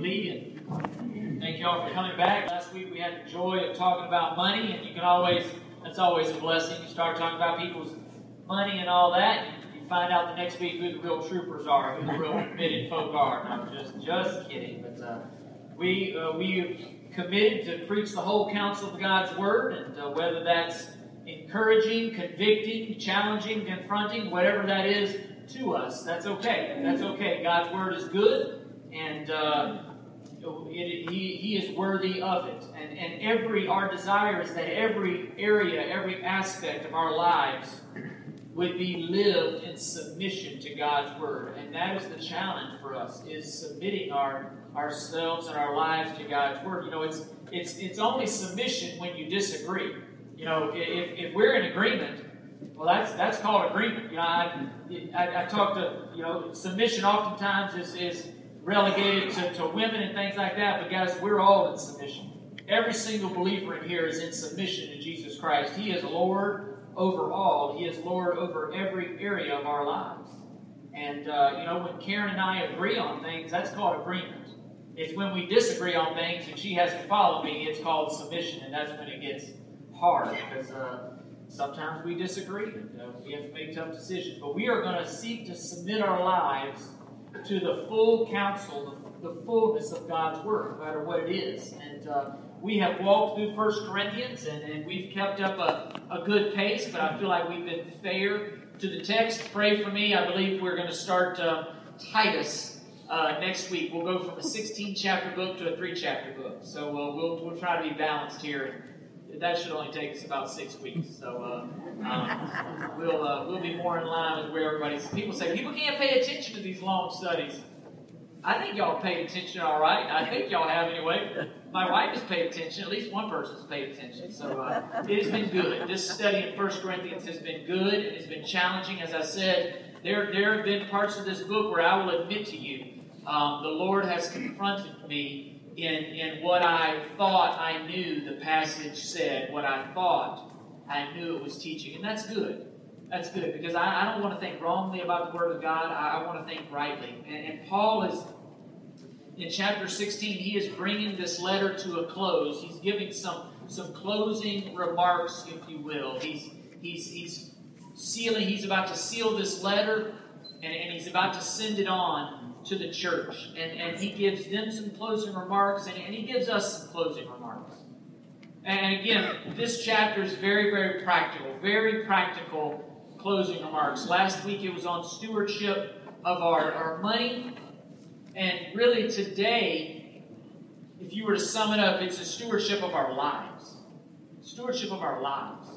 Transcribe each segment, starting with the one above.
And thank you all for coming back. Last week we had the joy of talking about money, and you can always, that's always a blessing. You start talking about people's money and all that, you find out the next week who the real troopers are, who the real committed folk are. No, just, just kidding. But uh, we, uh, we committed to preach the whole counsel of God's Word, and uh, whether that's encouraging, convicting, challenging, confronting, whatever that is to us, that's okay. That's okay. God's Word is good, and uh, it, he, he is worthy of it. And, and every, our desire is that every area, every aspect of our lives would be lived in submission to God's Word. And that is the challenge for us, is submitting our ourselves and our lives to God's Word. You know, it's it's it's only submission when you disagree. You know, if, if we're in agreement, well, that's that's called agreement. You know, I, I, I talk to you know submission oftentimes is is relegated to, to women and things like that. But guys, we're all in submission. Every single believer in here is in submission to Jesus Christ. He is Lord over all. He is Lord over every area of our lives. And uh, you know, when Karen and I agree on things, that's called agreement. It's when we disagree on things and she has to follow me, it's called submission, and that's when it gets hard because uh, sometimes we disagree and uh, we have to make tough decisions. But we are going to seek to submit our lives to the full counsel, the, the fullness of God's Word, no matter what it is. And uh, we have walked through First Corinthians and, and we've kept up a, a good pace, but I feel like we've been fair to the text. Pray for me. I believe we're going to start uh, Titus uh, next week. We'll go from a 16 chapter book to a three chapter book. So uh, we'll, we'll try to be balanced here that should only take us about six weeks. So uh, um, we'll uh, we'll be more in line with where everybody's. People say people can't pay attention to these long studies. I think y'all paid attention all right. I think y'all have anyway. My wife has paid attention. At least one person's paid attention. So uh, it has been good. This study in First Corinthians has been good. It has been challenging. As I said, there there have been parts of this book where I will admit to you, um, the Lord has confronted me in, in what I thought I knew the passage said, what I thought I knew it was teaching. And that's good. That's good because I, I don't want to think wrongly about the Word of God. I, I want to think rightly. And, and Paul is, in chapter 16, he is bringing this letter to a close. He's giving some, some closing remarks, if you will. He's, he's, he's sealing, he's about to seal this letter, and, and he's about to send it on to the church. And, and he gives them some closing remarks, and, and he gives us some closing remarks. And again, this chapter is very, very practical, very practical closing remarks. Last week it was on stewardship of our, our money. And really today, if you were to sum it up, it's a stewardship of our lives. Stewardship of our lives.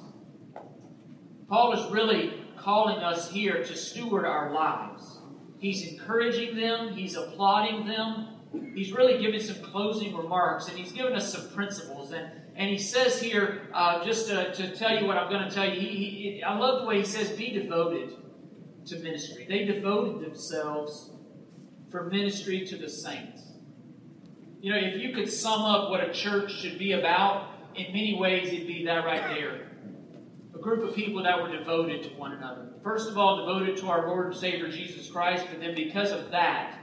Paul is really calling us here to steward our lives. He's encouraging them, he's applauding them. He's really giving some closing remarks, and he's given us some principles. And, and he says here, uh, just to, to, tell you what I'm going to tell you, he, he, I love the way he says, be devoted to ministry. They devoted themselves for ministry to the saints. You know, if you could sum up what a church should be about, in many ways, it'd be that right there group of people that were devoted to one another. First of all, devoted to our Lord and Savior Jesus Christ, but then because of that,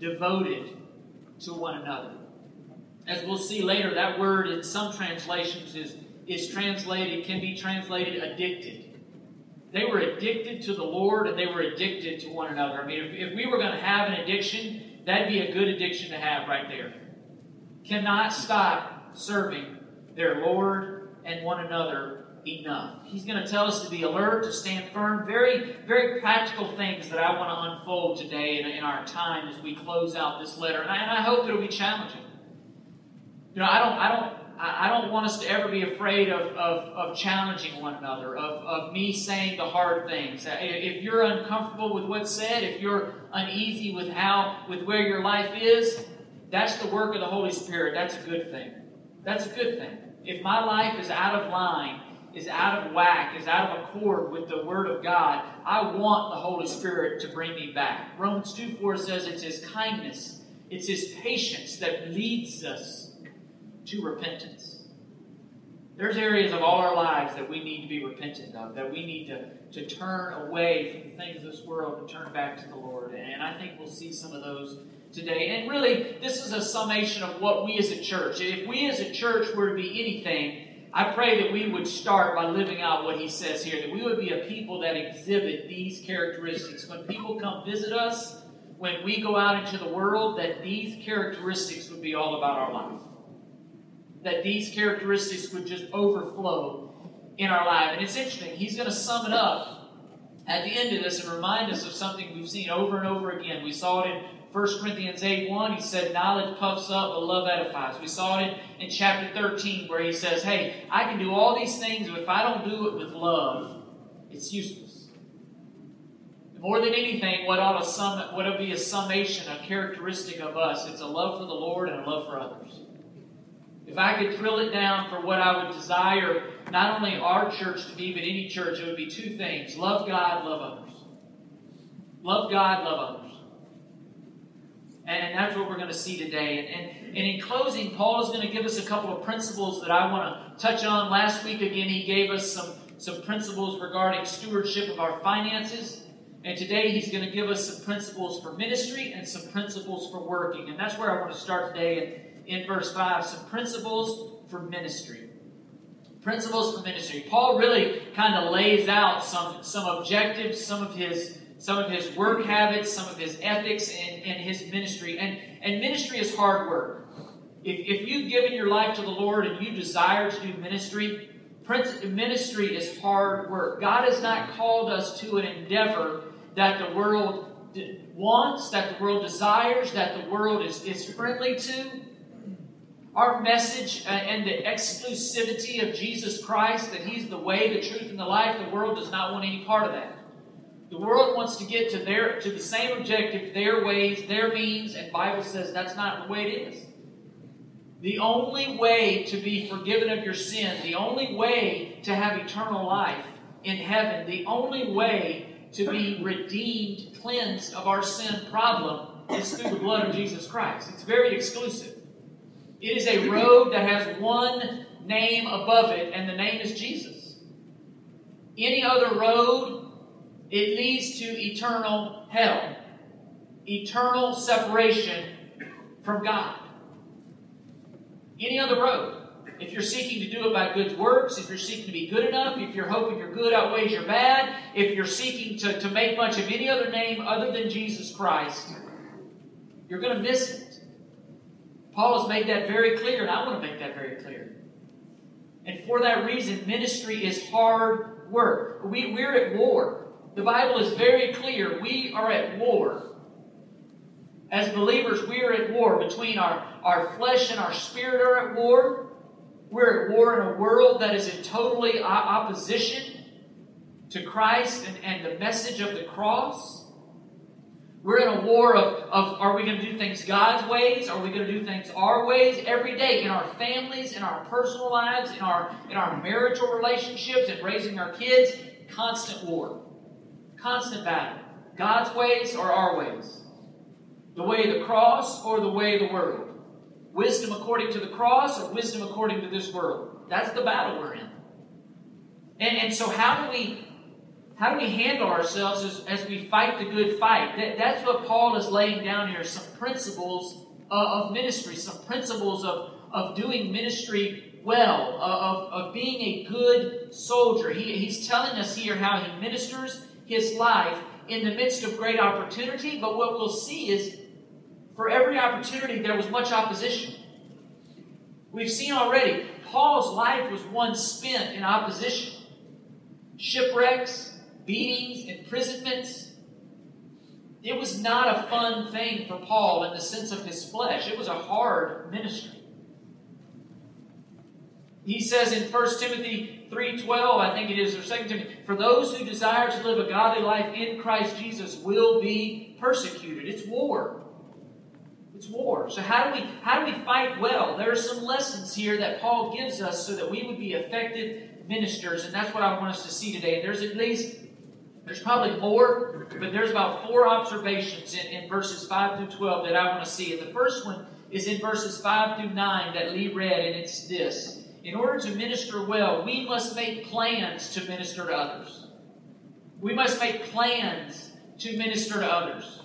devoted to one another. As we'll see later, that word in some translations is, is translated, can be translated addicted. They were addicted to the Lord and they were addicted to one another. I mean, if, if we were going to have an addiction, that'd be a good addiction to have right there. Cannot stop serving their Lord and one another enough. He's going to tell us to be alert, to stand firm. Very, very practical things that I want to unfold today in, in our time as we close out this letter. And I, and I, hope it'll be challenging. You know, I don't, I don't, I don't want us to ever be afraid of, of, of challenging one another, of, of me saying the hard things. If you're uncomfortable with what's said, if you're uneasy with how, with where your life is, that's the work of the Holy Spirit. That's a good thing. That's a good thing. If my life is out of line, is out of whack, is out of accord with the Word of God, I want the Holy Spirit to bring me back. Romans 2 4 says it's His kindness, it's His patience that leads us to repentance. There's areas of all our lives that we need to be repentant of, that we need to, to turn away from the things of this world and turn back to the Lord. And I think we'll see some of those today. And really, this is a summation of what we as a church. If we as a church were to be anything, I pray that we would start by living out what he says here, that we would be a people that exhibit these characteristics. When people come visit us, when we go out into the world, that these characteristics would be all about our life. That these characteristics would just overflow in our life. And it's interesting, he's going to sum it up at the end of this and remind us of something we've seen over and over again. We saw it in 1 Corinthians 8 1, he said, Knowledge puffs up, but love edifies. We saw it in, in chapter 13 where he says, Hey, I can do all these things, but if I don't do it with love, it's useless. More than anything, what ought to sum what to be a summation, a characteristic of us, it's a love for the Lord and a love for others. If I could drill it down for what I would desire, not only our church to be, but any church, it would be two things love God, love others. Love God, love others. And that's what we're going to see today. And, and, and in closing, Paul is going to give us a couple of principles that I want to touch on. Last week, again, he gave us some, some principles regarding stewardship of our finances. And today, he's going to give us some principles for ministry and some principles for working. And that's where I want to start today in, in verse 5 some principles for ministry. Principles for ministry. Paul really kind of lays out some, some objectives, some of his some of his work habits, some of his ethics, and, and his ministry. And, and ministry is hard work. If, if you've given your life to the Lord and you desire to do ministry, ministry is hard work. God has not called us to an endeavor that the world wants, that the world desires, that the world is, is friendly to. Our message uh, and the exclusivity of Jesus Christ, that He's the way, the truth, and the life, the world does not want any part of that. The world wants to get to their to the same objective, their ways, their means, and Bible says that's not the way it is. The only way to be forgiven of your sin, the only way to have eternal life in heaven, the only way to be redeemed, cleansed of our sin problem is through the blood of Jesus Christ. It's very exclusive. It is a road that has one name above it, and the name is Jesus. Any other road it leads to eternal hell, eternal separation from God. Any other road. If you're seeking to do it by good works, if you're seeking to be good enough, if you're hoping your good outweighs your bad, if you're seeking to, to make much of any other name other than Jesus Christ, you're going to miss it. Paul has made that very clear, and I want to make that very clear. And for that reason, ministry is hard work. We, we're at war. The Bible is very clear. We are at war. As believers, we are at war between our, our flesh and our spirit are at war. We're at war in a world that is in totally opposition to Christ and, and the message of the cross. We're in a war of, of are we going to do things God's ways? Are we going to do things our ways? Every day in our families, in our personal lives, in our in our marital relationships, and raising our kids, constant war. Constant battle. God's ways or our ways? The way of the cross or the way of the world? Wisdom according to the cross or wisdom according to this world? That's the battle we're in. And, and so how do we how do we handle ourselves as, as we fight the good fight? That, that's what Paul is laying down here, some principles of, of ministry, some principles of, of doing ministry well, of, of being a good soldier. He, he's telling us here how he ministers his life in the midst of great opportunity, but what we'll see is for every opportunity there was much opposition. We've seen already, Paul's life was one spent in opposition. Shipwrecks, beatings, imprisonments. It was not a fun thing for Paul in the sense of his flesh. It was a hard ministry. He says in 1 Timothy 3.12, I think it is, or 2 Timothy, for those who desire to live a godly life in Christ Jesus will be persecuted. It's war. It's war. So how do we how do we fight well? There are some lessons here that Paul gives us so that we would be effective ministers, and that's what I want us to see today. And there's at least there's probably more, but there's about four observations in, in verses 5 through 12 that I want to see. And the first one is in verses 5 through 9 that Lee read, and it's this in order to minister well, we must make plans to minister to others. We must make plans to minister to others.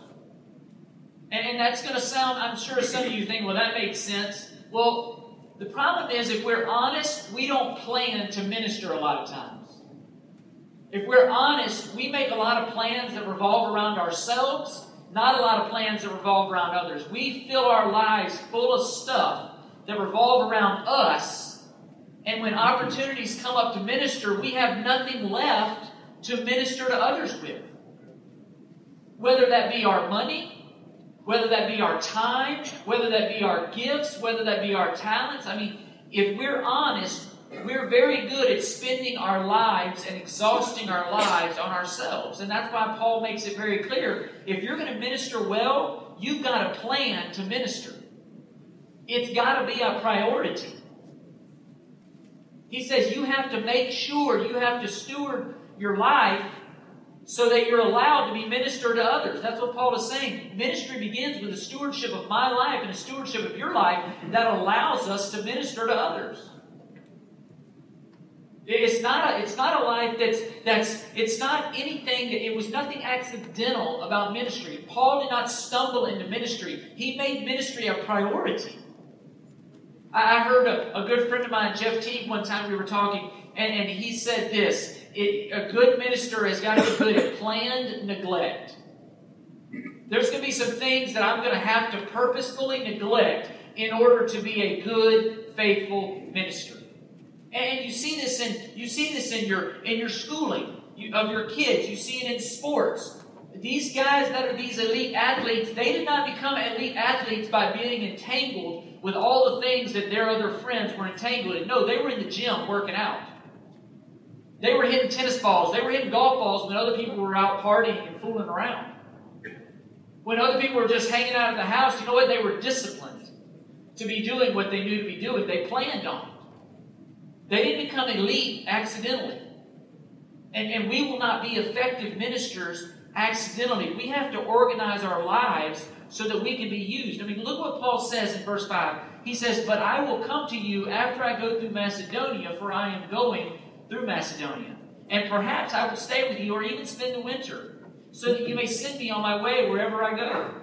And, and that's going to sound, I'm sure some of you think, well, that makes sense. Well, the problem is, if we're honest, we don't plan to minister a lot of times. If we're honest, we make a lot of plans that revolve around ourselves, not a lot of plans that revolve around others. We fill our lives full of stuff that revolve around us, and when opportunities come up to minister, we have nothing left to minister to others with. Whether that be our money, whether that be our time, whether that be our gifts, whether that be our talents. I mean, if we're honest, we're very good at spending our lives and exhausting our lives on ourselves. And that's why Paul makes it very clear. If you're going to minister well, you've got a plan to minister. It's got to be a priority. He says you have to make sure, you have to steward your life so that you're allowed to be minister to others. That's what Paul is saying. Ministry begins with a stewardship of my life and a stewardship of your life that allows us to minister to others. It's not a, it's not a life that's that's it's not anything that it was nothing accidental about ministry. Paul did not stumble into ministry. He made ministry a priority. I heard a, a good friend of mine, Jeff Teague, one time we were talking, and, and he said this it, a good minister has got to be good at planned neglect. There's going to be some things that I'm going to have to purposefully neglect in order to be a good, faithful minister. And you see this in you see this in your in your schooling of your kids. You see it in sports. These guys that are these elite athletes, they did not become elite athletes by being entangled with all the things that their other friends were entangled in. No, they were in the gym working out. They were hitting tennis balls. They were hitting golf balls when other people were out partying and fooling around. When other people were just hanging out at the house, you know what? They were disciplined to be doing what they knew to be doing. They planned on it. They didn't become elite accidentally. And, and we will not be effective ministers accidentally. We have to organize our lives so that we can be used. I mean, look what Paul says in verse 5. He says, But I will come to you after I go through Macedonia, for I am going through Macedonia. And perhaps I will stay with you or even spend the winter, so that you may send me on my way wherever I go.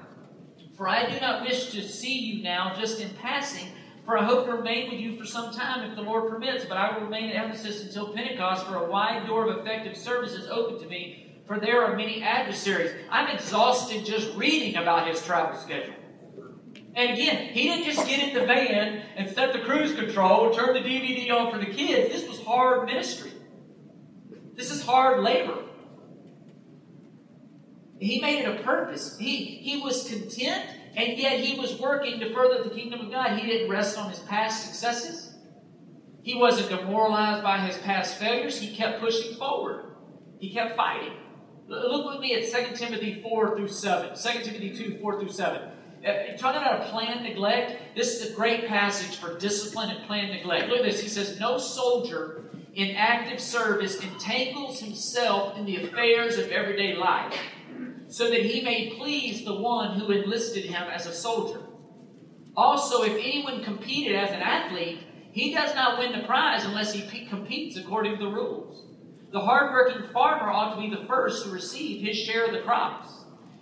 For I do not wish to see you now just in passing, for I hope to remain with you for some time if the Lord permits. But I will remain at Ephesus until Pentecost, for a wide door of effective service is open to me, for there are many adversaries. I'm exhausted just reading about his travel schedule. And again, he didn't just get in the van and set the cruise control, turn the DVD on for the kids. This was hard ministry. This is hard labor. He made it a purpose. He, he was content, and yet he was working to further the kingdom of God. He didn't rest on his past successes. He wasn't demoralized by his past failures. He kept pushing forward. He kept fighting. Look with me at 2 Timothy 4 through 7. 2 Timothy 2, 4 through 7. Uh, talking about a planned neglect, this is a great passage for discipline and planned neglect. Look at this. He says, No soldier in active service entangles himself in the affairs of everyday life, so that he may please the one who enlisted him as a soldier. Also, if anyone competed as an athlete, he does not win the prize unless he competes according to the rules. The hardworking farmer ought to be the first to receive his share of the crops.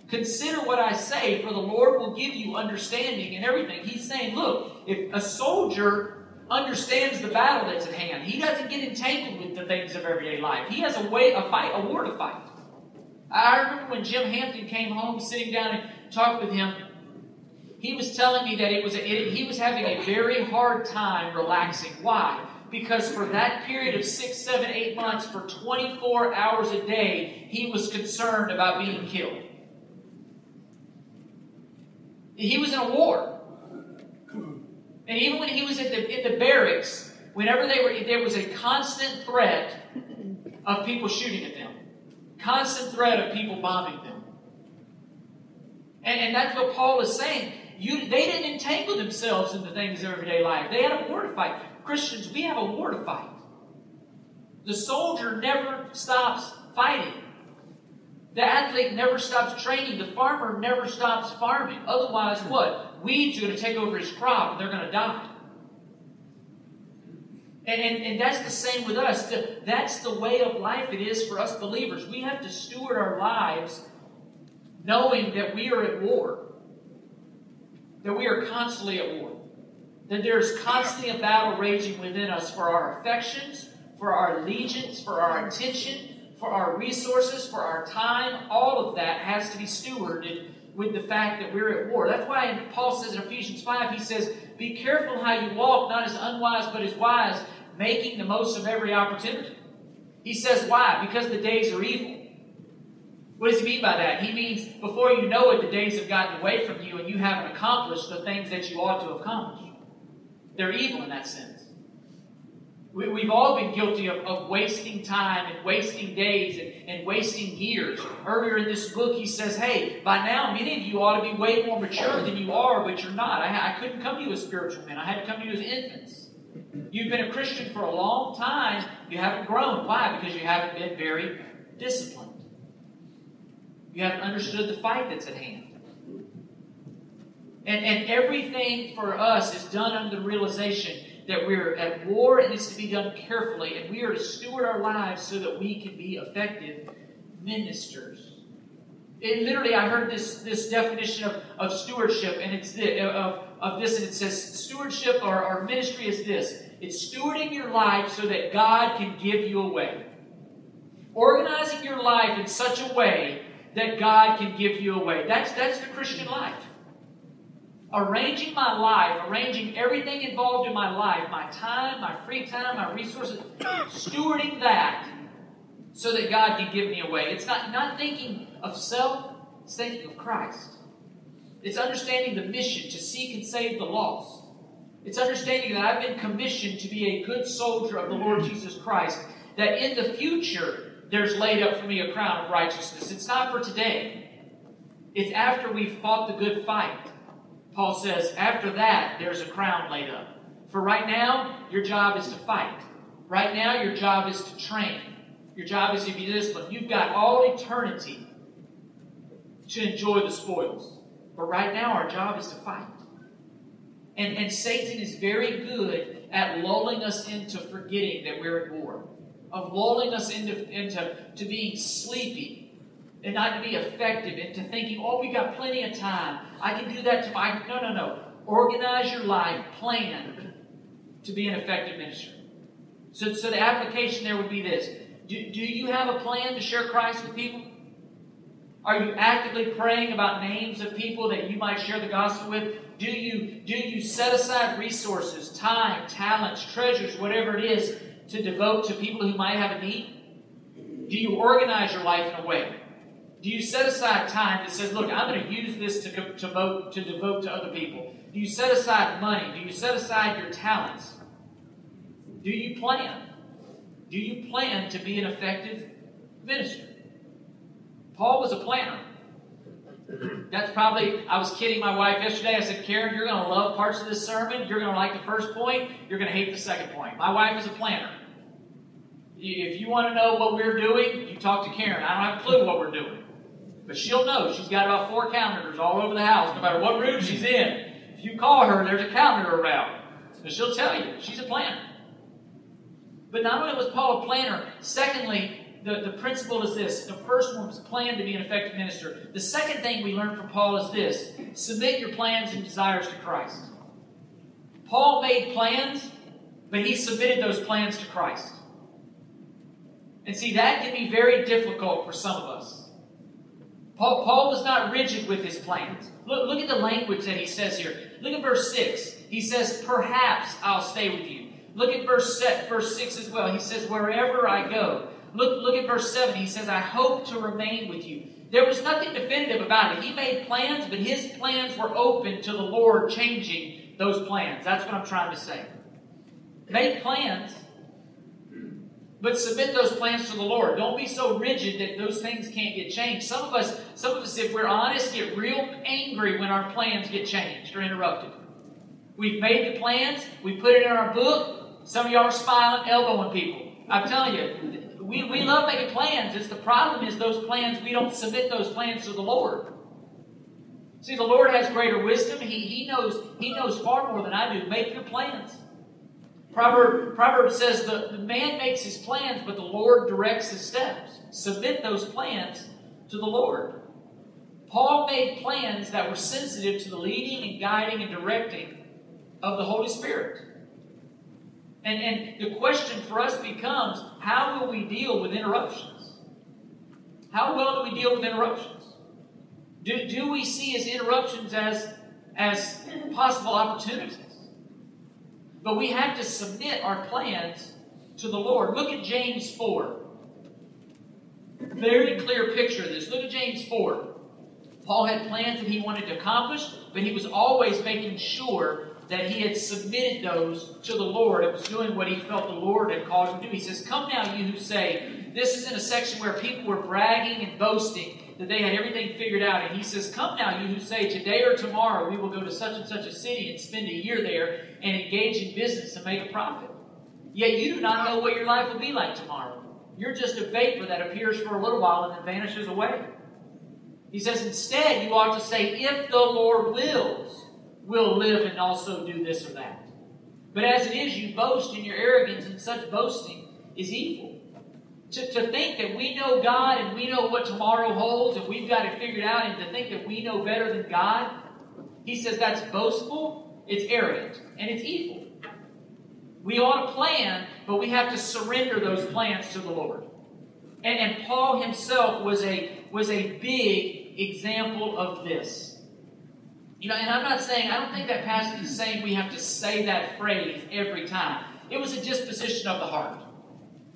Consider what I say, for the Lord will give you understanding and everything. He's saying, look, if a soldier understands the battle that's at hand, he doesn't get entangled with the things of everyday life. He has a way, a fight, a war to fight. I remember when Jim Hampton came home, sitting down and talked with him. He was telling me that it was a, it, he was having a very hard time relaxing. Why? Because for that period of six, seven, eight months, for 24 hours a day, he was concerned about being killed. He was in a war. And even when he was at the, in the barracks, whenever they were, there was a constant threat of people shooting at them, constant threat of people bombing them. And, and that's what Paul is saying. You, they didn't entangle themselves in the things of everyday life. They had a war to fight. Christians, we have a war to fight. The soldier never stops fighting. The athlete never stops training. The farmer never stops farming. Otherwise, what? Weeds are going to take over his crop and they're going to die. And, and, and that's the same with us. That's the way of life it is for us believers. We have to steward our lives knowing that we are at war. that we are constantly at war. That there's constantly a battle raging within us for our affections, for our allegiance, for our attention, for our resources, for our time. All of that has to be stewarded with the fact that we're at war. That's why Paul says in Ephesians 5, he says, Be careful how you walk, not as unwise, but as wise, making the most of every opportunity. He says, Why? Because the days are evil. What does he mean by that? He means before you know it, the days have gotten away from you and you haven't accomplished the things that you ought to accomplish. They're evil in that sense. We, have all been guilty of, of, wasting time and wasting days and, and, wasting years. Earlier in this book, he says, Hey, by now, many of you ought to be way more mature than you are, but you're not. I, I couldn't come to you as spiritual men, I had to come to you as infants. You've been a Christian for a long time, you haven't grown. Why? Because you haven't been very disciplined. You haven't understood the fight that's at hand. And, and everything for us is done under the realization that we're at war and it's to be done carefully, and we are to steward our lives so that we can be effective ministers. It, literally, I heard this, this definition of, of stewardship, and it's this, of, of this, and it says stewardship or, or ministry is this it's stewarding your life so that God can give you away. Organizing your life in such a way that God can give you away. That's, that's the Christian life arranging my life, arranging everything involved in my life, my time, my free time, my resources, stewarding that so that God can give me away. It's not, not thinking of self, it's thinking of Christ. It's understanding the mission to seek and save the lost. It's understanding that I've been commissioned to be a good soldier of the Lord Jesus Christ, that in the future there's laid up for me a crown of righteousness. It's not for today, it's after we've fought the good fight. Paul says, after that, there's a crown laid up. For right now, your job is to fight. Right now, your job is to train. Your job is to be disciplined. You've got all eternity to enjoy the spoils. But right now, our job is to fight. And, and Satan is very good at lulling us into forgetting that we're at war, of lulling us into, into to being sleepy and not to be effective into thinking, oh, we got plenty of time. I can do that tomorrow. No, no, no. Organize your life, plan to be an effective minister. So, so the application there would be this do, do you have a plan to share Christ with people? Are you actively praying about names of people that you might share the gospel with? Do you, do you set aside resources, time, talents, treasures, whatever it is, to devote to people who might have a need? Do you organize your life in a way do you set aside time that says, look, I'm going to use this to, to, devote, to devote to other people? Do you set aside money? Do you set aside your talents? Do you plan? Do you plan to be an effective minister? Paul was a planner. That's probably, I was kidding my wife yesterday. I said, Karen, you're going to love parts of this sermon. You're going to like the first point. You're going to hate the second point. My wife is a planner. If you want to know what we're doing, you talk to Karen. I don't have a clue what we're doing. But she'll know. She's got about four calendars all over the house, no matter what room she's in. If you call her, there's a calendar around. And she'll tell you. She's a planner. But not only was Paul a planner, secondly, the, the principle is this. The first one was plan to be an effective minister. The second thing we learn from Paul is this submit your plans and desires to Christ. Paul made plans, but he submitted those plans to Christ. And see, that can be very difficult for some of us. Paul, Paul was not rigid with his plans. Look, look at the language that he says here. Look at verse 6. He says, Perhaps I'll stay with you. Look at verse, set, verse 6 as well. He says, Wherever I go. Look, look at verse 7. He says, I hope to remain with you. There was nothing definitive about it. He made plans, but his plans were open to the Lord changing those plans. That's what I'm trying to say. Make plans, but submit those plans to the Lord. Don't be so rigid that those things can't get changed. Some of us, some of us, if we're honest, get real angry when our plans get changed or interrupted. We've made the plans, we put it in our book. Some of y'all are smiling, elbowing people. I'm telling you, we, we love making plans. It's the problem is those plans, we don't submit those plans to the Lord. See, the Lord has greater wisdom. He, he knows He knows far more than I do. Make your plans. Proverb, Proverb says the, the man makes his plans, but the Lord directs his steps. Submit those plans to the Lord. Paul made plans that were sensitive to the leading and guiding and directing of the Holy Spirit. And, and the question for us becomes how will we deal with interruptions? How well do we deal with interruptions? Do, do we see as interruptions as, as possible opportunities? But we have to submit our plans to the Lord. Look at James 4. Very clear picture of this. Look at James 4. Paul had plans that he wanted to accomplish, but he was always making sure that he had submitted those to the Lord and was doing what he felt the Lord had called him to do. He says, Come now, you who say, this is in a section where people were bragging and boasting that they had everything figured out. And he says, Come now, you who say, Today or tomorrow we will go to such and such a city and spend a year there and engage in business and make a profit. Yet you do not know what your life will be like tomorrow. You're just a vapor that appears for a little while and then vanishes away. He says, Instead, you ought to say, If the Lord wills, we'll live and also do this or that. But as it is, you boast in your arrogance, and such boasting is evil. To, to think that we know God and we know what tomorrow holds and we've got it figured out, and to think that we know better than God, he says that's boastful, it's arrogant, and it's evil. We ought to plan, but we have to surrender those plans to the Lord. And, and Paul himself was a, was a big example of this. You know, and I'm not saying, I don't think that passage is saying we have to say that phrase every time. It was a disposition of the heart.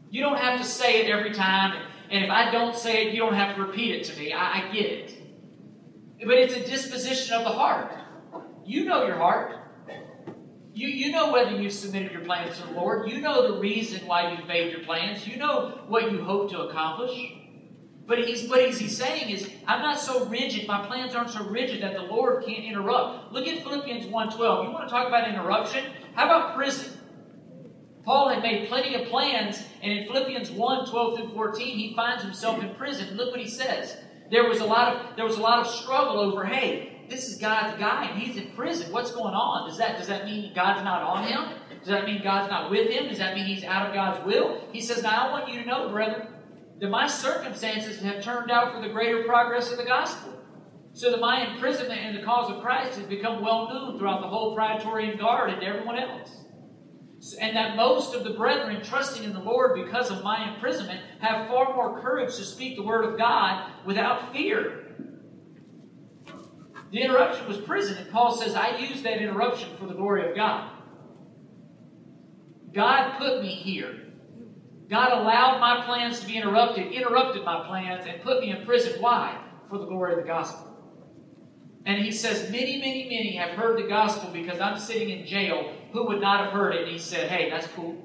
You don't have to say it every time, and if I don't say it, you don't have to repeat it to me. I, I get it. But it's a disposition of the heart. You know your heart. You, you know whether you've submitted your plans to the Lord. You know the reason why you've made your plans. You know what you hope to accomplish. But he's, what he's, he's saying is, I'm not so rigid. My plans aren't so rigid that the Lord can't interrupt. Look at Philippians 1.12. You want to talk about interruption? How about prison? Paul had made plenty of plans, and in Philippians 1 12 through 14, he finds himself in prison. Look what he says. There was a lot of there was a lot of struggle over, hey, this is God's guy and he's in prison. What's going on? Does that does that mean God's not on him? Does that mean God's not with him? Does that mean he's out of God's will? He says, Now I want you to know, brethren, that my circumstances have turned out for the greater progress of the gospel. So that my imprisonment in the cause of Christ has become well known throughout the whole Praetorian Guard and everyone else and that most of the brethren, trusting in the Lord because of my imprisonment, have far more courage to speak the word of God without fear. The interruption was prison, and Paul says, I used that interruption for the glory of God. God put me here. God allowed my plans to be interrupted, interrupted my plans, and put me in prison. Why? For the glory of the gospel. And he says, Many, many, many have heard the gospel because I'm sitting in jail who would not have heard it. And he said, Hey, that's cool.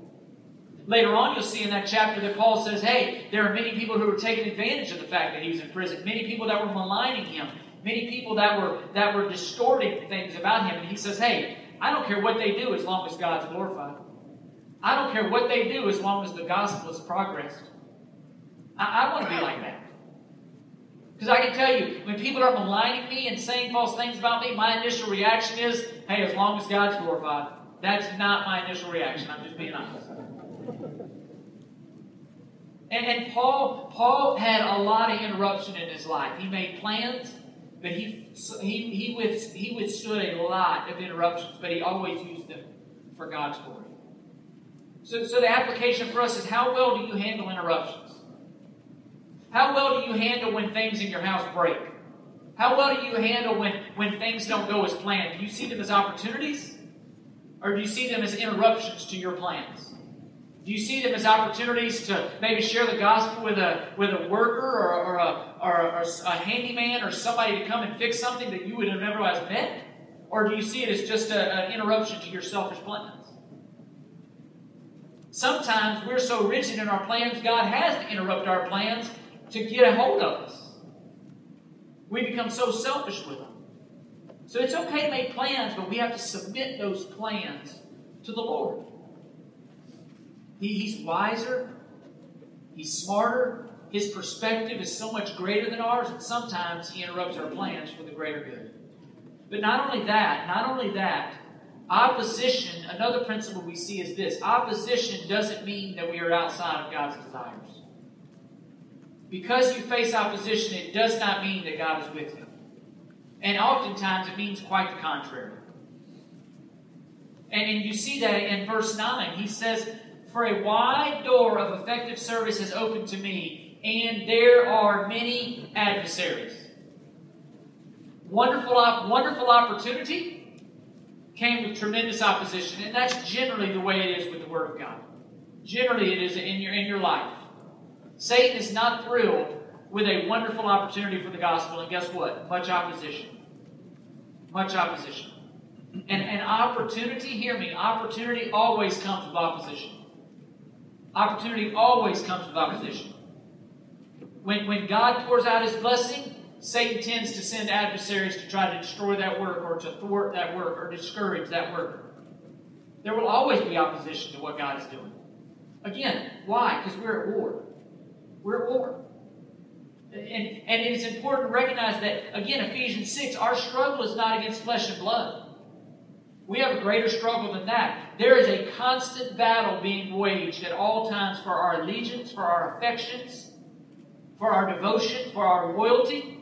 Later on, you'll see in that chapter that Paul says, Hey, there are many people who were taking advantage of the fact that he was in prison, many people that were maligning him, many people that were that were distorting things about him. And he says, Hey, I don't care what they do as long as God's glorified. I don't care what they do as long as the gospel has progressed. I, I want to be like that. Because I can tell you, when people are maligning me and saying false things about me, my initial reaction is, hey, as long as God's glorified. That's not my initial reaction. I'm just being honest. And, and Paul, Paul had a lot of interruption in his life. He made plans, but he, he, he, withstood, he withstood a lot of interruptions, but he always used them for God's glory. So, so the application for us is how well do you handle interruptions? How well do you handle when things in your house break? How well do you handle when, when things don't go as planned? Do you see them as opportunities? Or do you see them as interruptions to your plans? Do you see them as opportunities to maybe share the gospel with a, with a worker or, or, a, or, or a handyman or somebody to come and fix something that you would have never otherwise met? Or do you see it as just an interruption to your selfish plans? Sometimes we're so rigid in our plans, God has to interrupt our plans to get a hold of us. We become so selfish with them. So it's okay to make plans, but we have to submit those plans to the Lord. He, he's wiser, he's smarter, his perspective is so much greater than ours, and sometimes he interrupts our plans for the greater good. But not only that, not only that, opposition, another principle we see is this opposition doesn't mean that we are outside of God's desires. Because you face opposition, it does not mean that God is with you. And oftentimes it means quite the contrary. And, and you see that in verse 9. He says, For a wide door of effective service is open to me, and there are many adversaries. Wonderful, wonderful opportunity came with tremendous opposition, and that's generally the way it is with the Word of God. Generally, it is in your in your life. Satan is not thrilled with a wonderful opportunity for the gospel, and guess what? Much opposition. Much opposition. And, and opportunity, hear me, opportunity always comes with opposition. Opportunity always comes with opposition. When, when God pours out his blessing, Satan tends to send adversaries to try to destroy that work or to thwart that work or discourage that work. There will always be opposition to what God is doing. Again, why? Because we're at war. We're at war. And, and it is important to recognize that, again, Ephesians 6, our struggle is not against flesh and blood. We have a greater struggle than that. There is a constant battle being waged at all times for our allegiance, for our affections, for our devotion, for our loyalty.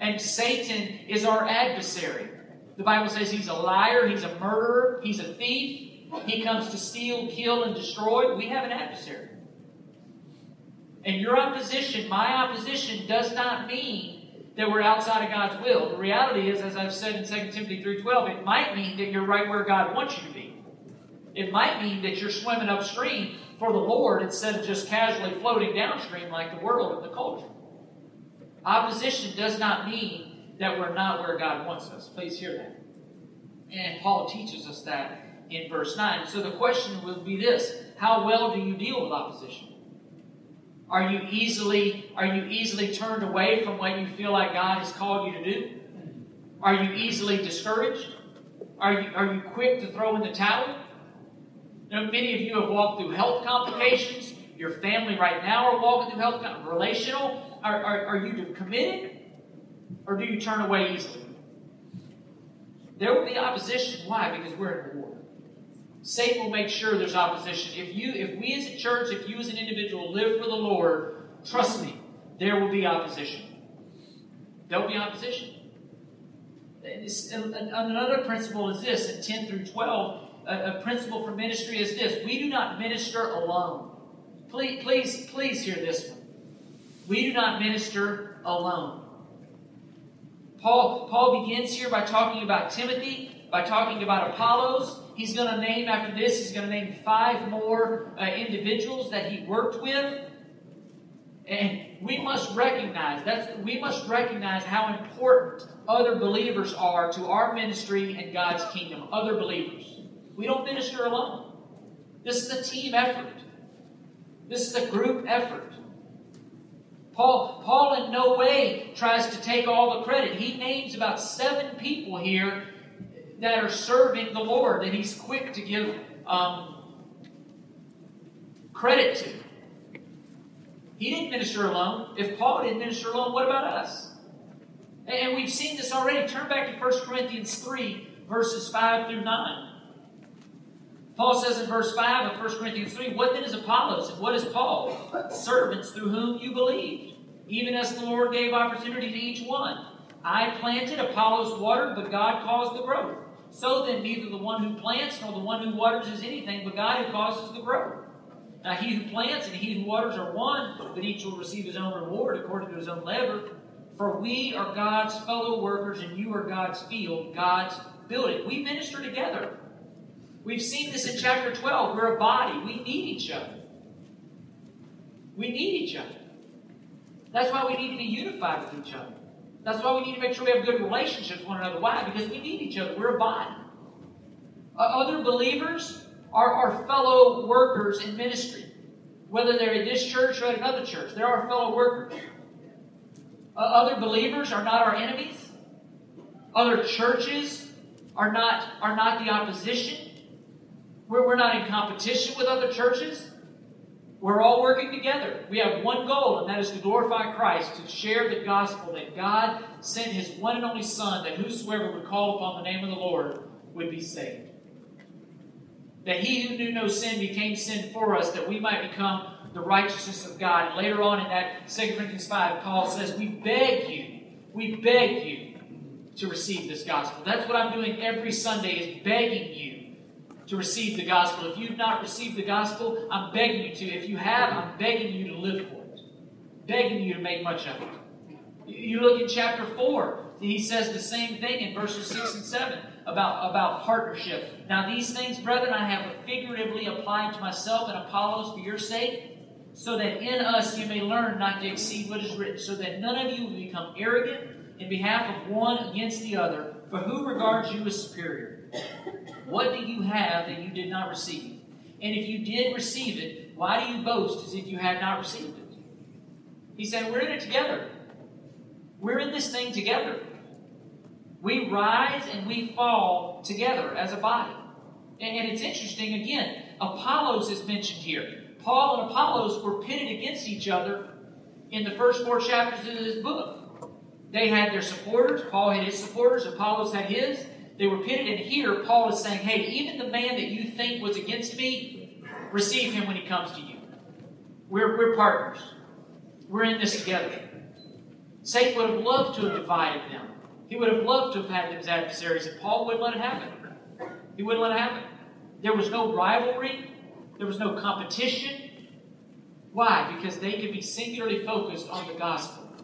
And Satan is our adversary. The Bible says he's a liar, he's a murderer, he's a thief. He comes to steal, kill, and destroy. We have an adversary. And your opposition, my opposition, does not mean that we're outside of God's will. The reality is, as I've said in 2 Timothy 3.12, it might mean that you're right where God wants you to be. It might mean that you're swimming upstream for the Lord instead of just casually floating downstream like the world and the culture. Opposition does not mean that we're not where God wants us. Please hear that. And Paul teaches us that in verse 9. So the question will be this How well do you deal with opposition? Are you easily are you easily turned away from what you feel like God has called you to do? Are you easily discouraged? Are you are you quick to throw in the towel? Many of you have walked through health complications. Your family right now are walking through health relational. Are, are, are you committed? Or do you turn away easily? There will be opposition. Why? Because we're in war. Satan will make sure there's opposition. If you, if we as a church, if you as an individual live for the Lord, trust me, there will be opposition. There will be opposition. another principle is this in 10 through 12. A, a principle for ministry is this we do not minister alone. Please, please, please hear this one. We do not minister alone. Paul, Paul begins here by talking about Timothy, by talking about Apollos, He's going to name, after this, he's going to name five more uh, individuals that he worked with. And we must recognize that's we must recognize how important other believers are to our ministry and God's kingdom. Other believers. We don't minister alone. This is a team effort. This is a group effort. Paul, Paul in no way tries to take all the credit. He names about seven people here that are serving the Lord that He's quick to give um, credit to. He didn't minister alone. If Paul didn't minister alone, what about us? And we've seen this already. Turn back to 1 Corinthians 3, verses 5 through 9. Paul says in verse 5 of 1 Corinthians 3, What then is Apollos and what is Paul? Servants through whom you believed, even as the Lord gave opportunity to each one. I planted, Apollos watered, but God caused the growth. So then, neither the one who plants nor the one who waters is anything, but God who causes the growth. Now, he who plants and he who waters are one, but each will receive his own reward according to his own labor. For we are God's fellow workers, and you are God's field, God's building. We minister together. We've seen this in chapter 12. We're a body. We need each other. We need each other. That's why we need to be unified with each other. That's why we need to make sure we have good relationships with one another. Why? Because we need each other. We're a body. Uh, other believers are our fellow workers in ministry, whether they're at this church or at another church. They're our fellow workers. Uh, other believers are not our enemies. Other churches are not, are not the opposition. We're, we're not in competition with other churches. We're all working together. We have one goal, and that is to glorify Christ, to share the gospel that God sent His one and only Son, that whosoever would call upon the name of the Lord would be saved. That He who knew no sin became sin for us, that we might become the righteousness of God. And later on in that 2 Corinthians 5, Paul says, We beg you We beg you to receive this gospel. That's what I'm doing every Sunday is begging you to receive the gospel. If you've not received the gospel, I'm begging you to. If you have, I'm begging you to live for it. Begging you to make much of it. You look in chapter 4, he says the same thing in verses 6 and 7 about, about partnership. Now, these things, brethren, I have figuratively applied to myself and Apollos for your sake, so that in us you may learn not to exceed what is written, so that none of you will become arrogant in behalf of one against the other. For who regards you as superior? What do you have that you did not receive? And if you did receive it, why do you boast as if you had not received it? He said, We're in it together. We're in this thing together. We rise and we fall together as a body. And it's interesting, again, Apollos is mentioned here. Paul and Apollos were pitted against each other in the first four chapters of this book. They had their supporters. Paul had his supporters. Apollos had his. They were pitted. And here, Paul is saying, hey, even the man that you think was against me, receive him when he comes to you. We're, we're partners. We're in this together. Satan would have loved to have divided them. He would have loved to have had them as adversaries, and Paul wouldn't let it happen. He wouldn't let it happen. There was no rivalry, there was no competition. Why? Because they could be singularly focused on the gospel.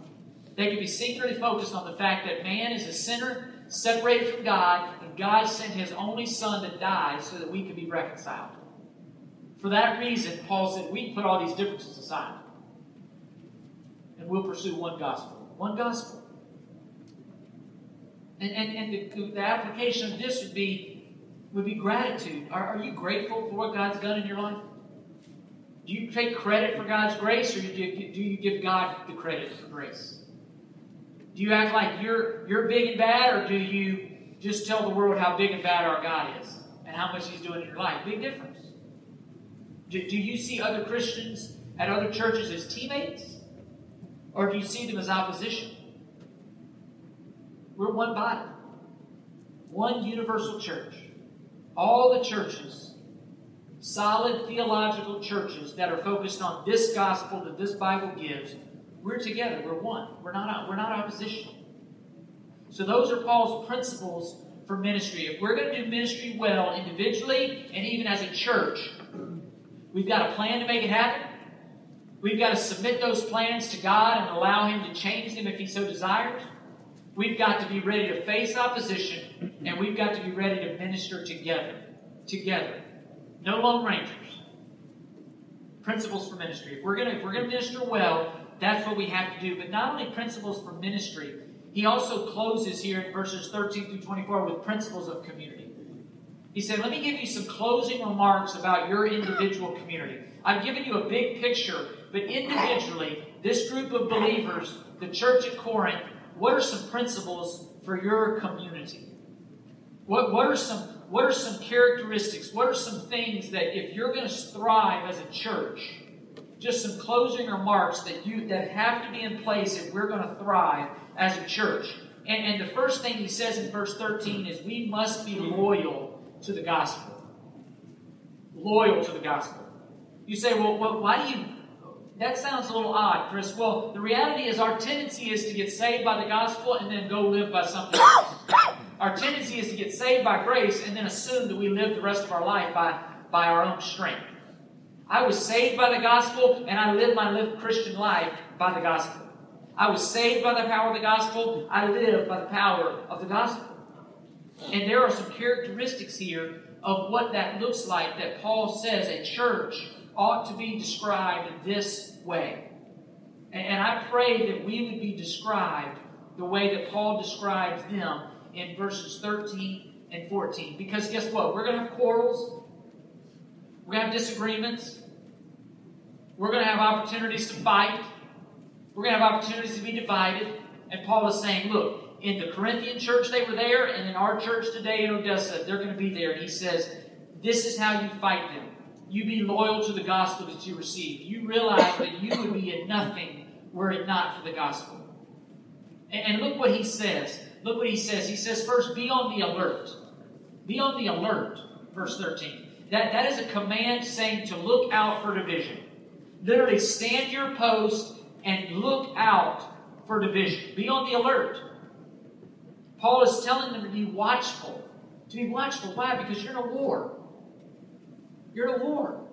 They could be singularly focused on the fact that man is a sinner, separated from God, and God sent his only son to die so that we could be reconciled. For that reason, Paul said, we put all these differences aside. And we'll pursue one gospel. One gospel. And, and, and the, the application of this would be would be gratitude. Are, are you grateful for what God's done in your life? Do you take credit for God's grace, or do you, do you give God the credit for grace? Do you act like you're you're big and bad, or do you just tell the world how big and bad our God is and how much He's doing in your life? Big difference. Do, do you see other Christians at other churches as teammates, or do you see them as opposition? We're one body, one universal church. All the churches, solid theological churches that are focused on this gospel that this Bible gives, we're together. We're one. We're not, we're not oppositional. So those are Paul's principles for ministry. If we're going to do ministry well individually and even as a church, we've got a plan to make it happen. We've got to submit those plans to God and allow Him to change them if He so desires. We've got to be ready to face opposition, and we've got to be ready to minister together. Together. No lone rangers. Principles for ministry. If we're gonna if we're gonna minister well, that's what we have to do. But not only principles for ministry, he also closes here in verses 13 through 24 with principles of community. He said, Let me give you some closing remarks about your individual community. I've given you a big picture, but individually, this group of believers, the church at Corinth, what are some principles for your community? What, what, are some, what are some characteristics? What are some things that if you're going to thrive as a church, just some closing remarks that you that have to be in place if we're going to thrive as a church. And, and the first thing he says in verse 13 is we must be loyal to the gospel. Loyal to the gospel. You say, well, well why do you that sounds a little odd, Chris. Well, the reality is our tendency is to get saved by the gospel and then go live by something else. Our tendency is to get saved by grace and then assume that we live the rest of our life by, by our own strength. I was saved by the gospel and I live my live Christian life by the gospel. I was saved by the power of the gospel. I live by the power of the gospel. And there are some characteristics here of what that looks like that Paul says a church ought to be described this way. And I pray that we would be described the way that Paul describes them in verses 13 and 14. Because guess what? We're going to have quarrels, we're going to have disagreements, we're going to have opportunities to fight, we're going to have opportunities to be divided. And Paul is saying, look, in the Corinthian church they were there, and in our church today in Odessa, they're going to be there. And he says, this is how you fight them. You be loyal to the gospel that you received. You realize that you would be in nothing were it not for the gospel. And, and look what he says. Look what he says. He says, first, be on the alert. Be on the alert, verse 13. That, that is a command saying to look out for division. Literally, stand your post and look out for division. Be on the alert. Paul is telling them to be watchful. To be watchful. Why? Because you're in a war. You're in a war.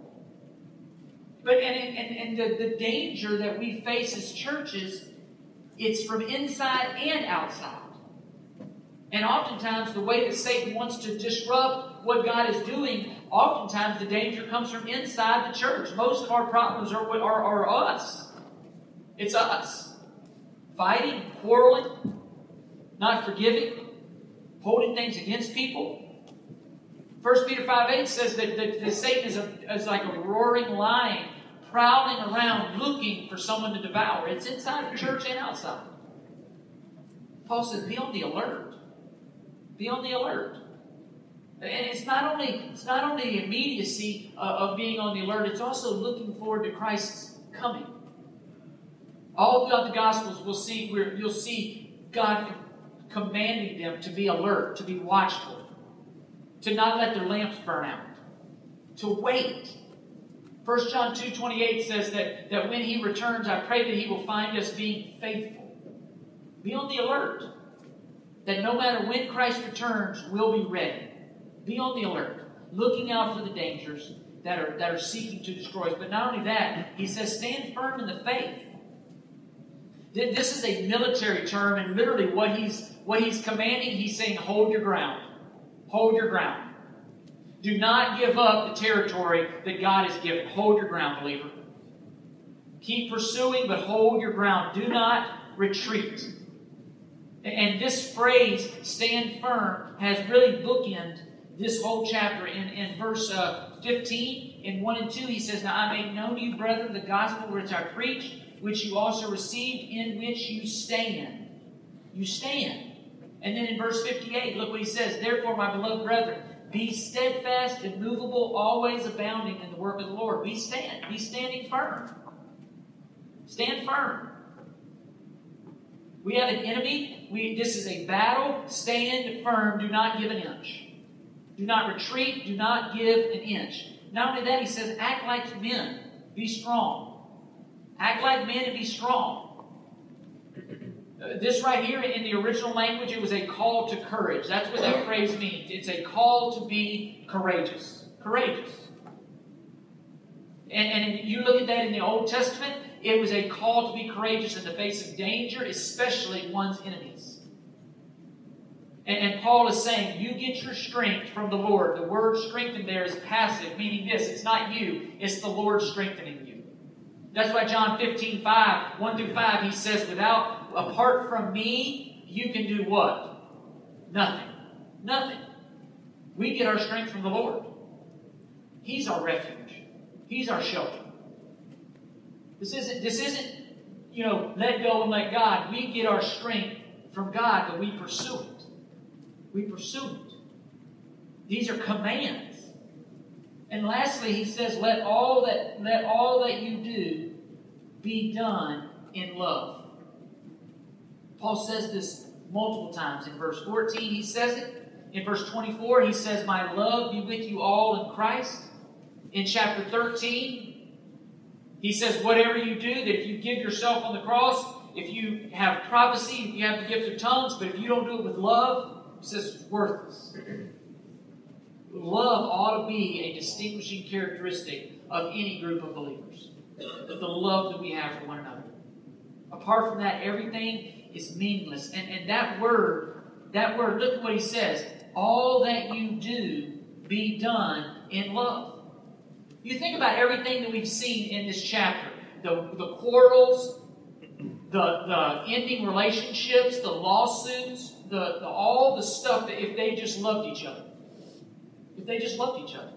But and, and, and the, the danger that we face as churches, it's from inside and outside. And oftentimes the way that Satan wants to disrupt what God is doing, oftentimes the danger comes from inside the church. Most of our problems are, are, are us. It's us. Fighting, quarreling, not forgiving, holding things against people. 1 Peter 5 8 says that, that, that Satan is, a, is like a roaring lion prowling around looking for someone to devour. It's inside the church and outside. Paul says, be on the alert. Be on the alert. And it's not only it's not only immediacy uh, of being on the alert, it's also looking forward to Christ's coming. All throughout the Gospels, we'll see where you'll see God commanding them to be alert, to be watchful, to not let their lamps burn out, to wait. 1 John 2 28 says that, that when he returns, I pray that he will find us being faithful. Be on the alert. That no matter when Christ returns, we'll be ready. Be on the alert, looking out for the dangers that are, that are seeking to destroy us. But not only that, he says, stand firm in the faith. This is a military term, and literally what he's what he's commanding, he's saying, hold your ground. Hold your ground. Do not give up the territory that God has given. Hold your ground, believer. Keep pursuing, but hold your ground. Do not retreat. And this phrase, stand firm, has really bookended this whole chapter. In, in verse uh, 15, in 1 and 2, he says, Now I make known to you, brethren, the gospel which I preached, which you also received, in which you stand. You stand. And then in verse 58, look what he says Therefore, my beloved brethren, be steadfast, immovable, always abounding in the work of the Lord. Be stand. Be standing firm. Stand firm. We have an enemy. We, this is a battle. Stand firm. Do not give an inch. Do not retreat. Do not give an inch. Not only that, he says, act like men. Be strong. Act like men and be strong. Uh, this right here in the original language, it was a call to courage. That's what that phrase means. It's a call to be courageous. Courageous. And, and you look at that in the Old Testament, it was a call to be courageous in the face of danger, especially one's enemies. And, and Paul is saying, you get your strength from the Lord. The word strengthen there is passive, meaning this it's not you, it's the Lord strengthening you. That's why John 15, 5, 1 through 5, he says, without, apart from me, you can do what? Nothing. Nothing. We get our strength from the Lord. He's our refuge. He's our shelter. This isn't, this isn't, you know, let go and let God. We get our strength from God, but we pursue. We pursue it. These are commands. And lastly, he says, let all that let all that you do be done in love. Paul says this multiple times. In verse 14, he says it. In verse 24, he says, My love be with you all in Christ. In chapter 13, he says, whatever you do, that if you give yourself on the cross, if you have prophecy, if you have the gift of tongues, but if you don't do it with love, he says it's worthless. Love ought to be a distinguishing characteristic of any group of believers. The love that we have for one another. Apart from that, everything is meaningless. And, and that word, that word, look at what he says. All that you do, be done in love. You think about everything that we've seen in this chapter the, the quarrels, the, the ending relationships, the lawsuits, the, the, all the stuff that if they just loved each other. If they just loved each other.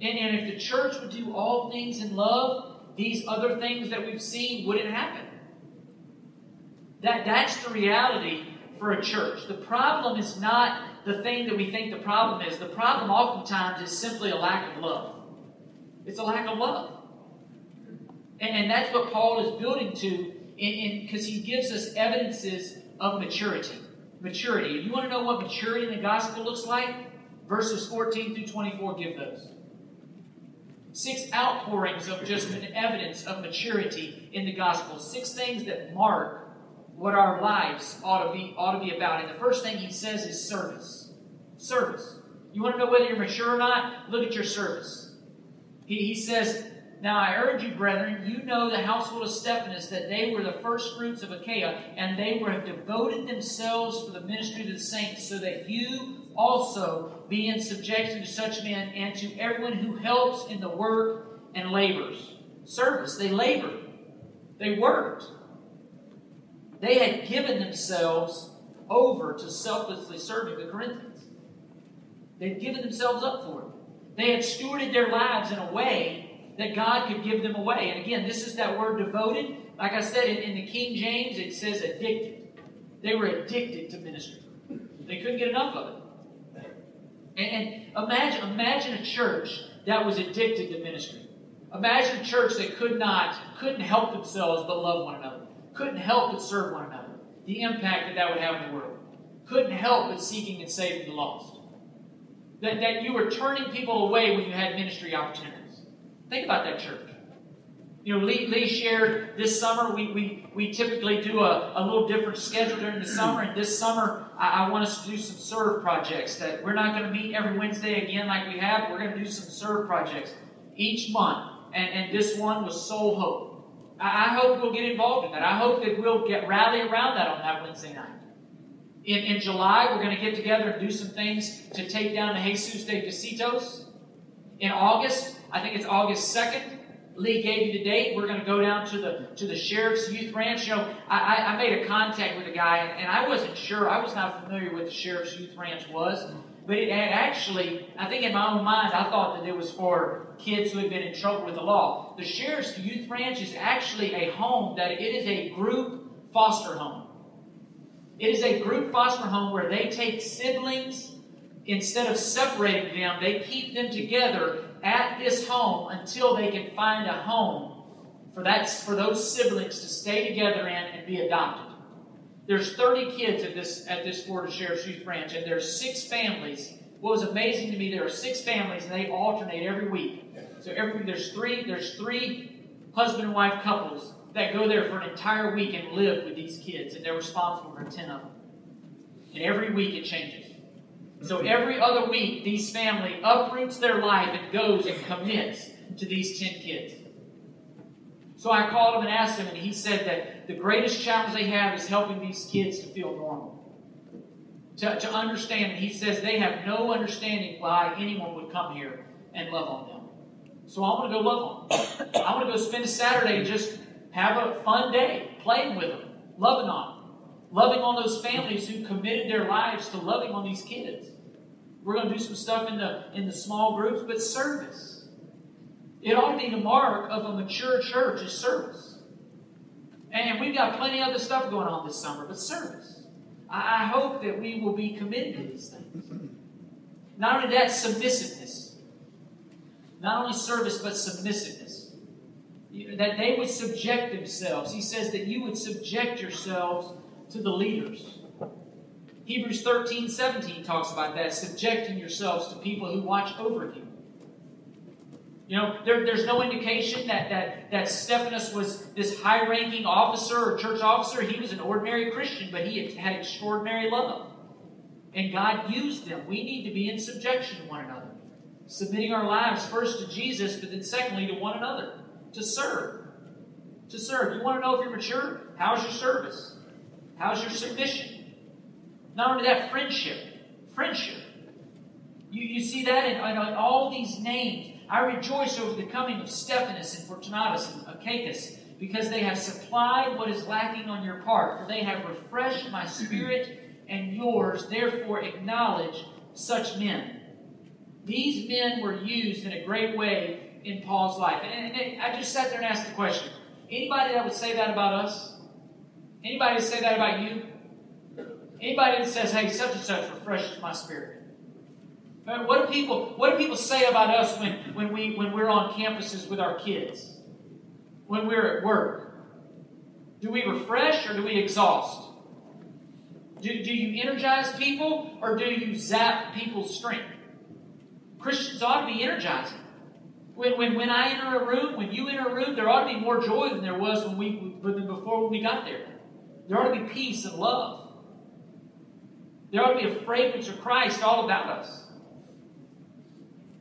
And, and if the church would do all things in love, these other things that we've seen wouldn't happen. That, that's the reality for a church. The problem is not the thing that we think the problem is. The problem oftentimes is simply a lack of love. It's a lack of love. And, and that's what Paul is building to because he gives us evidences of maturity. Maturity. If you want to know what maturity in the gospel looks like, verses 14 through 24 give those. Six outpourings of just an evidence of maturity in the gospel. Six things that mark what our lives ought to be ought to be about. And the first thing he says is service. Service. You want to know whether you're mature or not? Look at your service. He, he says, Now I urge you, brethren, you know the household of Stephanas, that they were the first fruits of Achaia, and they were devoted themselves for the ministry to the saints, so that you also be in subjection to such men and to everyone who helps in the work and labors. Service. They labored. They worked. They had given themselves over to selflessly serving the Corinthians. They'd given themselves up for it. They had stewarded their lives in a way that God could give them away. And again, this is that word devoted. Like I said, in, the King James, it says addicted. They were addicted to ministry. They couldn't get enough of it. And, and imagine, imagine a church that was addicted to ministry. Imagine a church that could not, couldn't help themselves but love one another. Couldn't help but serve one another. The impact that that would have in the world. Couldn't help but seeking and saving the lost. That, that you were turning people away when you had ministry opportunities. Think about that church. You know, Lee, Lee shared this summer, we, we, we typically do a, a little different schedule during the summer. And this summer, I, I want us to do some serve projects that we're not going to meet every Wednesday again like we have. We're going to do some serve projects each month. And, and this one was Soul Hope. I, I hope we'll get involved in that. I hope that we'll get rally around that on that Wednesday night. In, in July, we're going to get together and do some things to take down the Jesus de Casitos. In August, I think it's August 2nd, Lee gave you the date. We're going to go down to the to the sheriff's youth ranch. You know, I, I made a contact with a guy, and, and I wasn't sure. I was not familiar with the sheriff's youth ranch was, but it had actually, I think in my own mind, I thought that it was for kids who had been in trouble with the law. The sheriff's youth ranch is actually a home that it is a group foster home. It is a group foster home where they take siblings instead of separating them, they keep them together at this home until they can find a home for that for those siblings to stay together in and be adopted. There's 30 kids at this at this Florida Sheriff's Youth Ranch, and there's six families. What was amazing to me, there are six families, and they alternate every week. So every there's three there's three husband and wife couples that go there for an entire week and live with these kids, and they're responsible for 10 of them. And every week it changes. So every other week, these family uproots their life and goes and commits to these 10 kids. So I called him and asked him, and he said that the greatest challenge they have is helping these kids to feel normal. To, to understand, and he says they have no understanding why anyone would come here and love on them. So I want to go love on them. I want to go spend a Saturday and just have a fun day playing with them, loving on them loving on those families who committed their lives to loving on these kids. We're going to do some stuff in the in the small groups, but service. It ought to be the mark of a mature church is service. And we've got plenty of other stuff going on this summer, but service. I, I hope that we will be committed to these things. Not only that, submissiveness. Not only service, but submissiveness. That they would subject themselves. He says that you would subject yourselves to the leaders. Hebrews 13, 17 talks about that, subjecting yourselves to people who watch over you. You know, there, there's no indication that, that, that Stephanas was this high ranking officer or church officer. He was an ordinary Christian, but he had extraordinary love. And God used them. We need to be in subjection to one another, submitting our lives first to Jesus, but then secondly to one another, to serve. To serve. You want to know if you're mature? How's your service? How's your submission? Not only that, friendship. Friendship. You, you see that in, in all these names. I rejoice over the coming of Stephanas and Fortunatus and Achaicus, because they have supplied what is lacking on your part, for they have refreshed my spirit and yours. Therefore, acknowledge such men. These men were used in a great way in Paul's life. And, and I just sat there and asked the question anybody that would say that about us? Anybody say that about you? Anybody that says, hey, such and such refreshes my spirit? What do people what do people say about us when, when we when we're on campuses with our kids? When we're at work? Do we refresh or do we exhaust? Do, do you energize people or do you zap people's strength? Christians ought to be energizing. When, when, when I enter a room, when you enter a room, there ought to be more joy than there was when we before when we got there. There ought to be peace and love. There ought to be a fragrance of Christ all about us.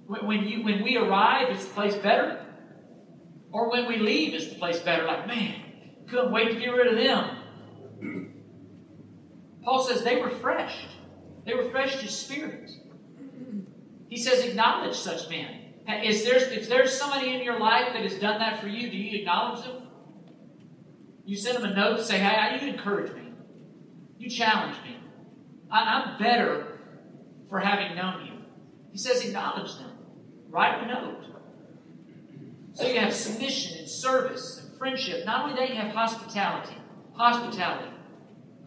When, you when we arrive, is the place better? Or when we leave, is the place better? Like, man, couldn't wait to get rid of them. Paul says they refreshed. They refreshed his spirit. He says, acknowledge such men. Is there, if there's somebody in your life that has done that for you, do you acknowledge them? You send them a note, and say, hey, you encourage me. You challenge me. I, am better for having known you. He says, acknowledge them. Write a note. So you have submission and service and friendship. Not only that, you have hospitality. Hospitality.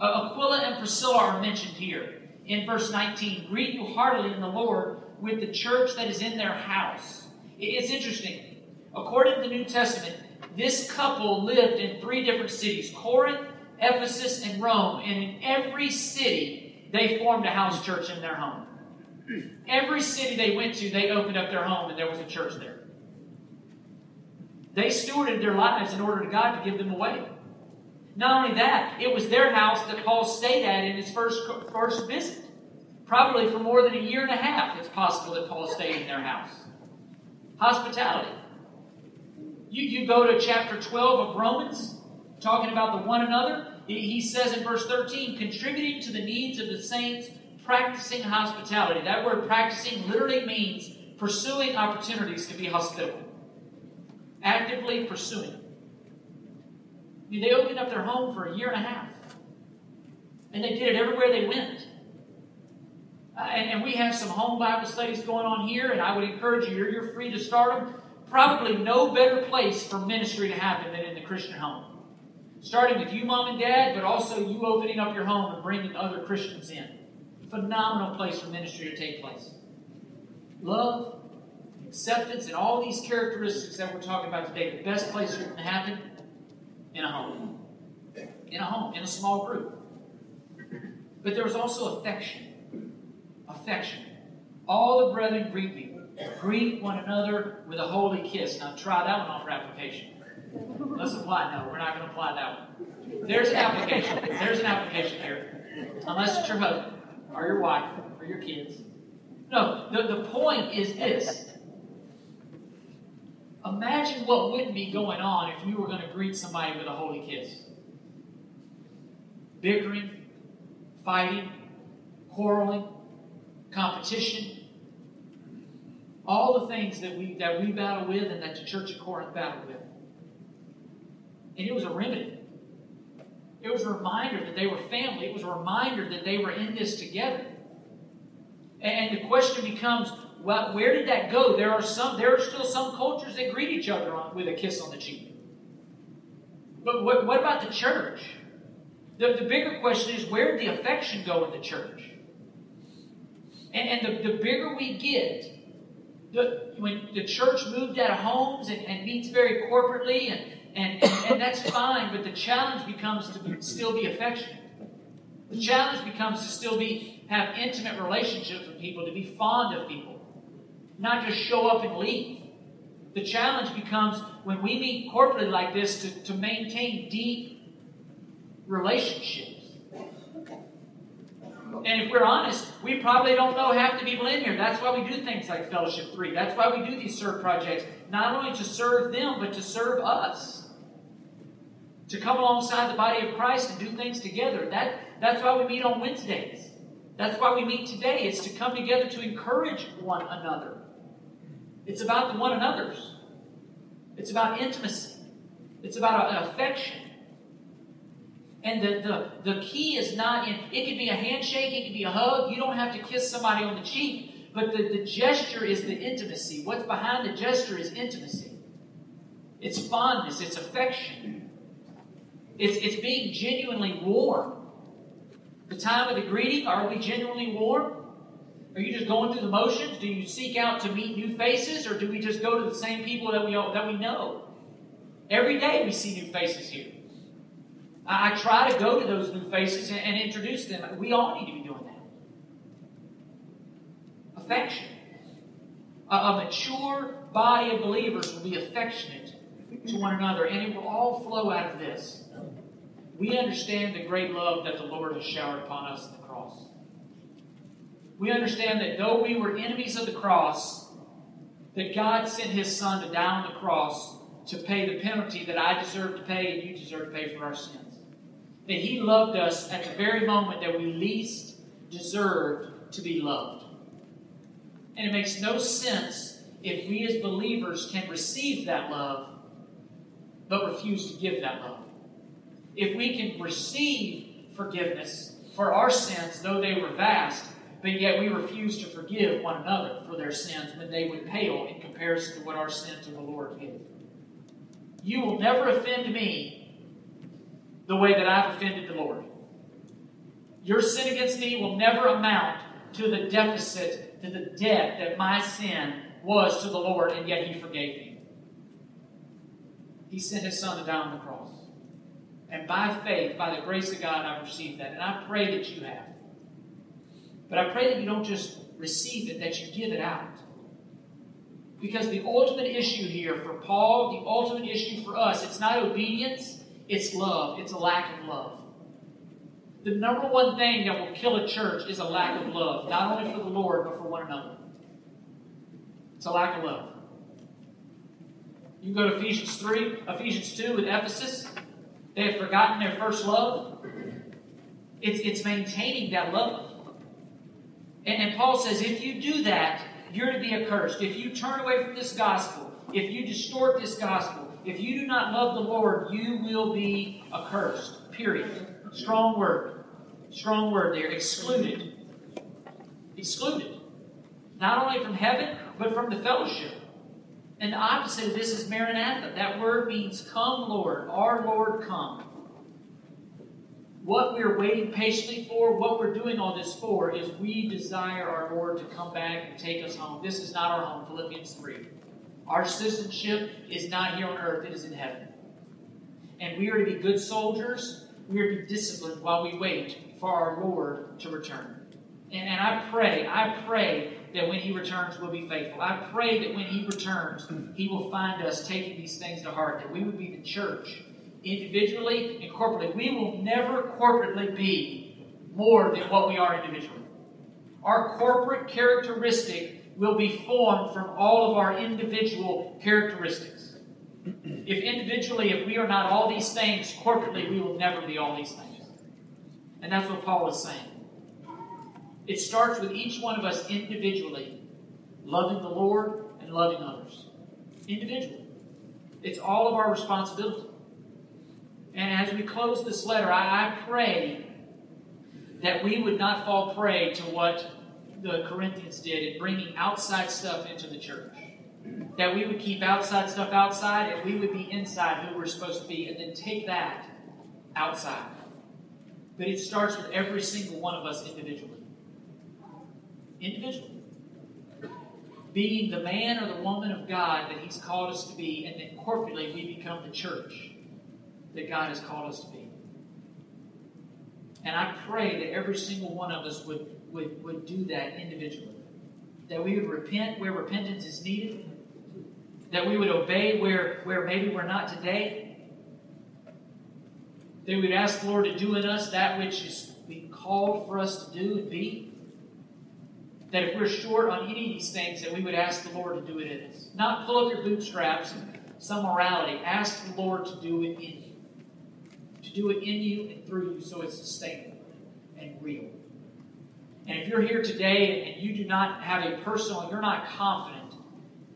Uh, Aquila and Priscilla are mentioned here in verse 19. Greet you heartily in the Lord with the church that is in their house. It's interesting. According to the New Testament, this couple lived in three different cities Corinth, Ephesus, and Rome. And in every city, they formed a house church in their home. Every city they went to, they opened up their home and there was a church there. They stewarded their lives in order to God to give them away. Not only that, it was their house that Paul stayed at in his first, first visit. Probably for more than a year and a half, it's possible that Paul stayed in their house. Hospitality. You, you go to chapter 12 of Romans, talking about the one another. He says in verse 13, contributing to the needs of the saints, practicing hospitality. That word practicing literally means pursuing opportunities to be hospitable. Actively pursuing. I mean, they opened up their home for a year and a half. And they did it everywhere they went. Uh, and, and, we have some home Bible studies going on here, and I would encourage you, you're, you're free to start them. Probably no better place for ministry to happen than in the Christian home. Starting with you, mom and dad, but also you opening up your home and bringing other Christians in. Phenomenal place for ministry to take place. Love, acceptance, and all these characteristics that we're talking about today, the best place for it to happen in a home. In a home, in a small group. But there was also affection affection. All the brethren greet you. Greet one another with a holy kiss. Now try that one on for application. Let's apply. No, we're not going to apply that one. There's an application. There's an application here. Unless it's your husband or your wife or your kids. No, the, the point is this. Imagine what wouldn't be going on if you were going to greet somebody with a holy kiss. Bickering, fighting, quarreling, competition, all the things that we that we battle with and that the church of Corinth battled with. And it was a remedy. It was a reminder that they were family. It was a reminder that they were in this together. And the question becomes, well, where did that go? There are some, there are still some cultures that greet each other on, with a kiss on the cheek. But what, what about the church? The, the bigger question is, where did the affection go in the church? And, and the, the bigger we get, the, when the church moved out of homes and, and meets very corporately, and, and, and, and, that's fine, but the challenge becomes to be, still be affectionate. The challenge becomes to still be have intimate relationships with people, to be fond of people, not just show up and leave. The challenge becomes when we meet corporately like this to, to maintain deep relationships. And if we're honest, we probably don't know half the people in here. That's why we do things like Fellowship 3. That's why we do these serve projects, not only to serve them, but to serve us. To come alongside the body of Christ and do things together. That, that's why we meet on Wednesdays. That's why we meet today. It's to come together to encourage one another. It's about the one another's. It's about intimacy. It's about uh, affection. And the, the, the key is not in, it could be a handshake, it could be a hug. You don't have to kiss somebody on the cheek, but the, the gesture is the intimacy. What's behind the gesture is intimacy. It's fondness, it's affection. It's, it's being genuinely warm. The time of the greeting, are we genuinely warm? Are you just going through the motions? Do you seek out to meet new faces, or do we just go to the same people that we, that we know? Every day we see new faces here. I, try to go to those new faces and, and introduce them. We all need to be doing that. Affection. A, a mature body of believers will be affectionate to one another, and it will all flow out of this. We understand the great love that the Lord has showered upon us in the cross. We understand that though we were enemies of the cross, that God sent His Son to die on the cross to pay the penalty that I deserve to pay and you deserve to pay for our sins. That He loved us at the very moment that we least deserved to be loved. And it makes no sense if we as believers can receive that love but refuse to give that love. If we can receive forgiveness for our sins, though they were vast, but yet we refuse to forgive one another for their sins when they would pale in comparison to what our sins of the Lord did. You will never offend me the way that I've offended the Lord. Your sin against me will never amount to the deficit, to the debt that my sin was to the Lord, and yet He forgave me. He sent His Son to die on the cross. And by faith, by the grace of God, I've received that. And I pray that you have. But I pray that you don't just receive it, that you give it out. Because the ultimate issue here for Paul, the ultimate issue for us, it's not obedience, it's love. It's a lack of love. The number one thing that will kill a church is a lack of love, not only for the Lord, but for one another. It's a lack of love. You go to Ephesians 3, Ephesians 2 with Ephesus. They have forgotten their first love. It's, it's maintaining that love. And, and Paul says, if you do that, you're to be accursed. If you turn away from this gospel, if you distort this gospel, if you do not love the Lord, you will be accursed. Period. Strong word. Strong word there. Excluded. Excluded. Not only from heaven, but from the fellowship. And the opposite of this is Maranatha. That word means come, Lord. Our Lord, come. What we're waiting patiently for, what we're doing all this for, is we desire our Lord to come back and take us home. This is not our home, Philippians 3. Our citizenship is not here on earth, it is in heaven. And we are to be good soldiers. We are to be disciplined while we wait for our Lord to return. And, and I pray, I pray that when He returns, we'll be faithful. I pray that when He returns, He will find us taking these things to heart, that we would be the church individually and corporately. We will never corporately be more than what we are individually. Our corporate characteristic will be formed from all of our individual characteristics. If individually, if we are not all these things, corporately, we will never be all these things. And that's what Paul is saying. It starts with each one of us individually loving the Lord and loving others. Individually. It's all of our responsibility. And as we close this letter, I, I pray that we would not fall prey to what the Corinthians did in bringing outside stuff into the church. That we would keep outside stuff outside and we would be inside who we're supposed to be and then take that outside. But it starts with every single one of us individually. Individually. Being the man or the woman of God that He's called us to be, and then corporately we become the church that God has called us to be. And I pray that every single one of us would, would, would do that individually. That we would repent where repentance is needed. That we would obey where, where maybe we're not today. That we would ask the Lord to do in us that which is being called for us to do and be. That if we're short on any of these things, that we would ask the Lord to do it in us. Not pull up your bootstraps and some morality. Ask the Lord to do it in you To do it in you and through you so it's sustainable and real. And if you're here today and you do not have a personal, you're not confident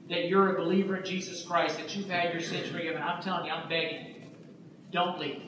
that you're a believer in Jesus Christ, that you've had your sins forgiven, I'm telling you, I'm begging you, don't leave.